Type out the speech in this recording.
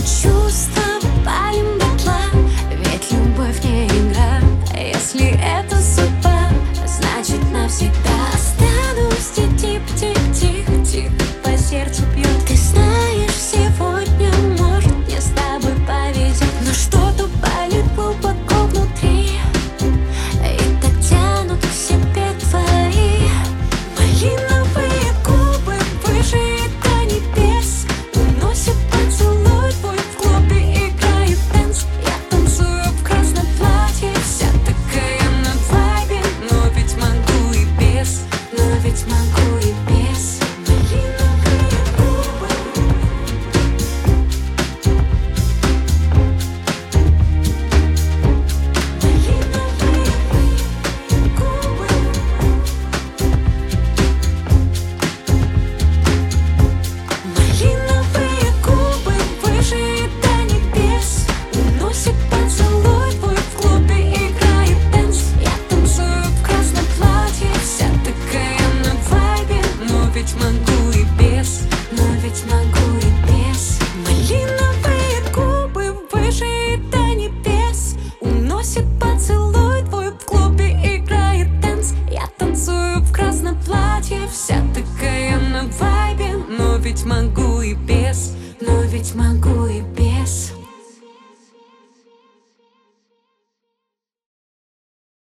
not true. платье Вся такая на вайбе Но ведь могу и петь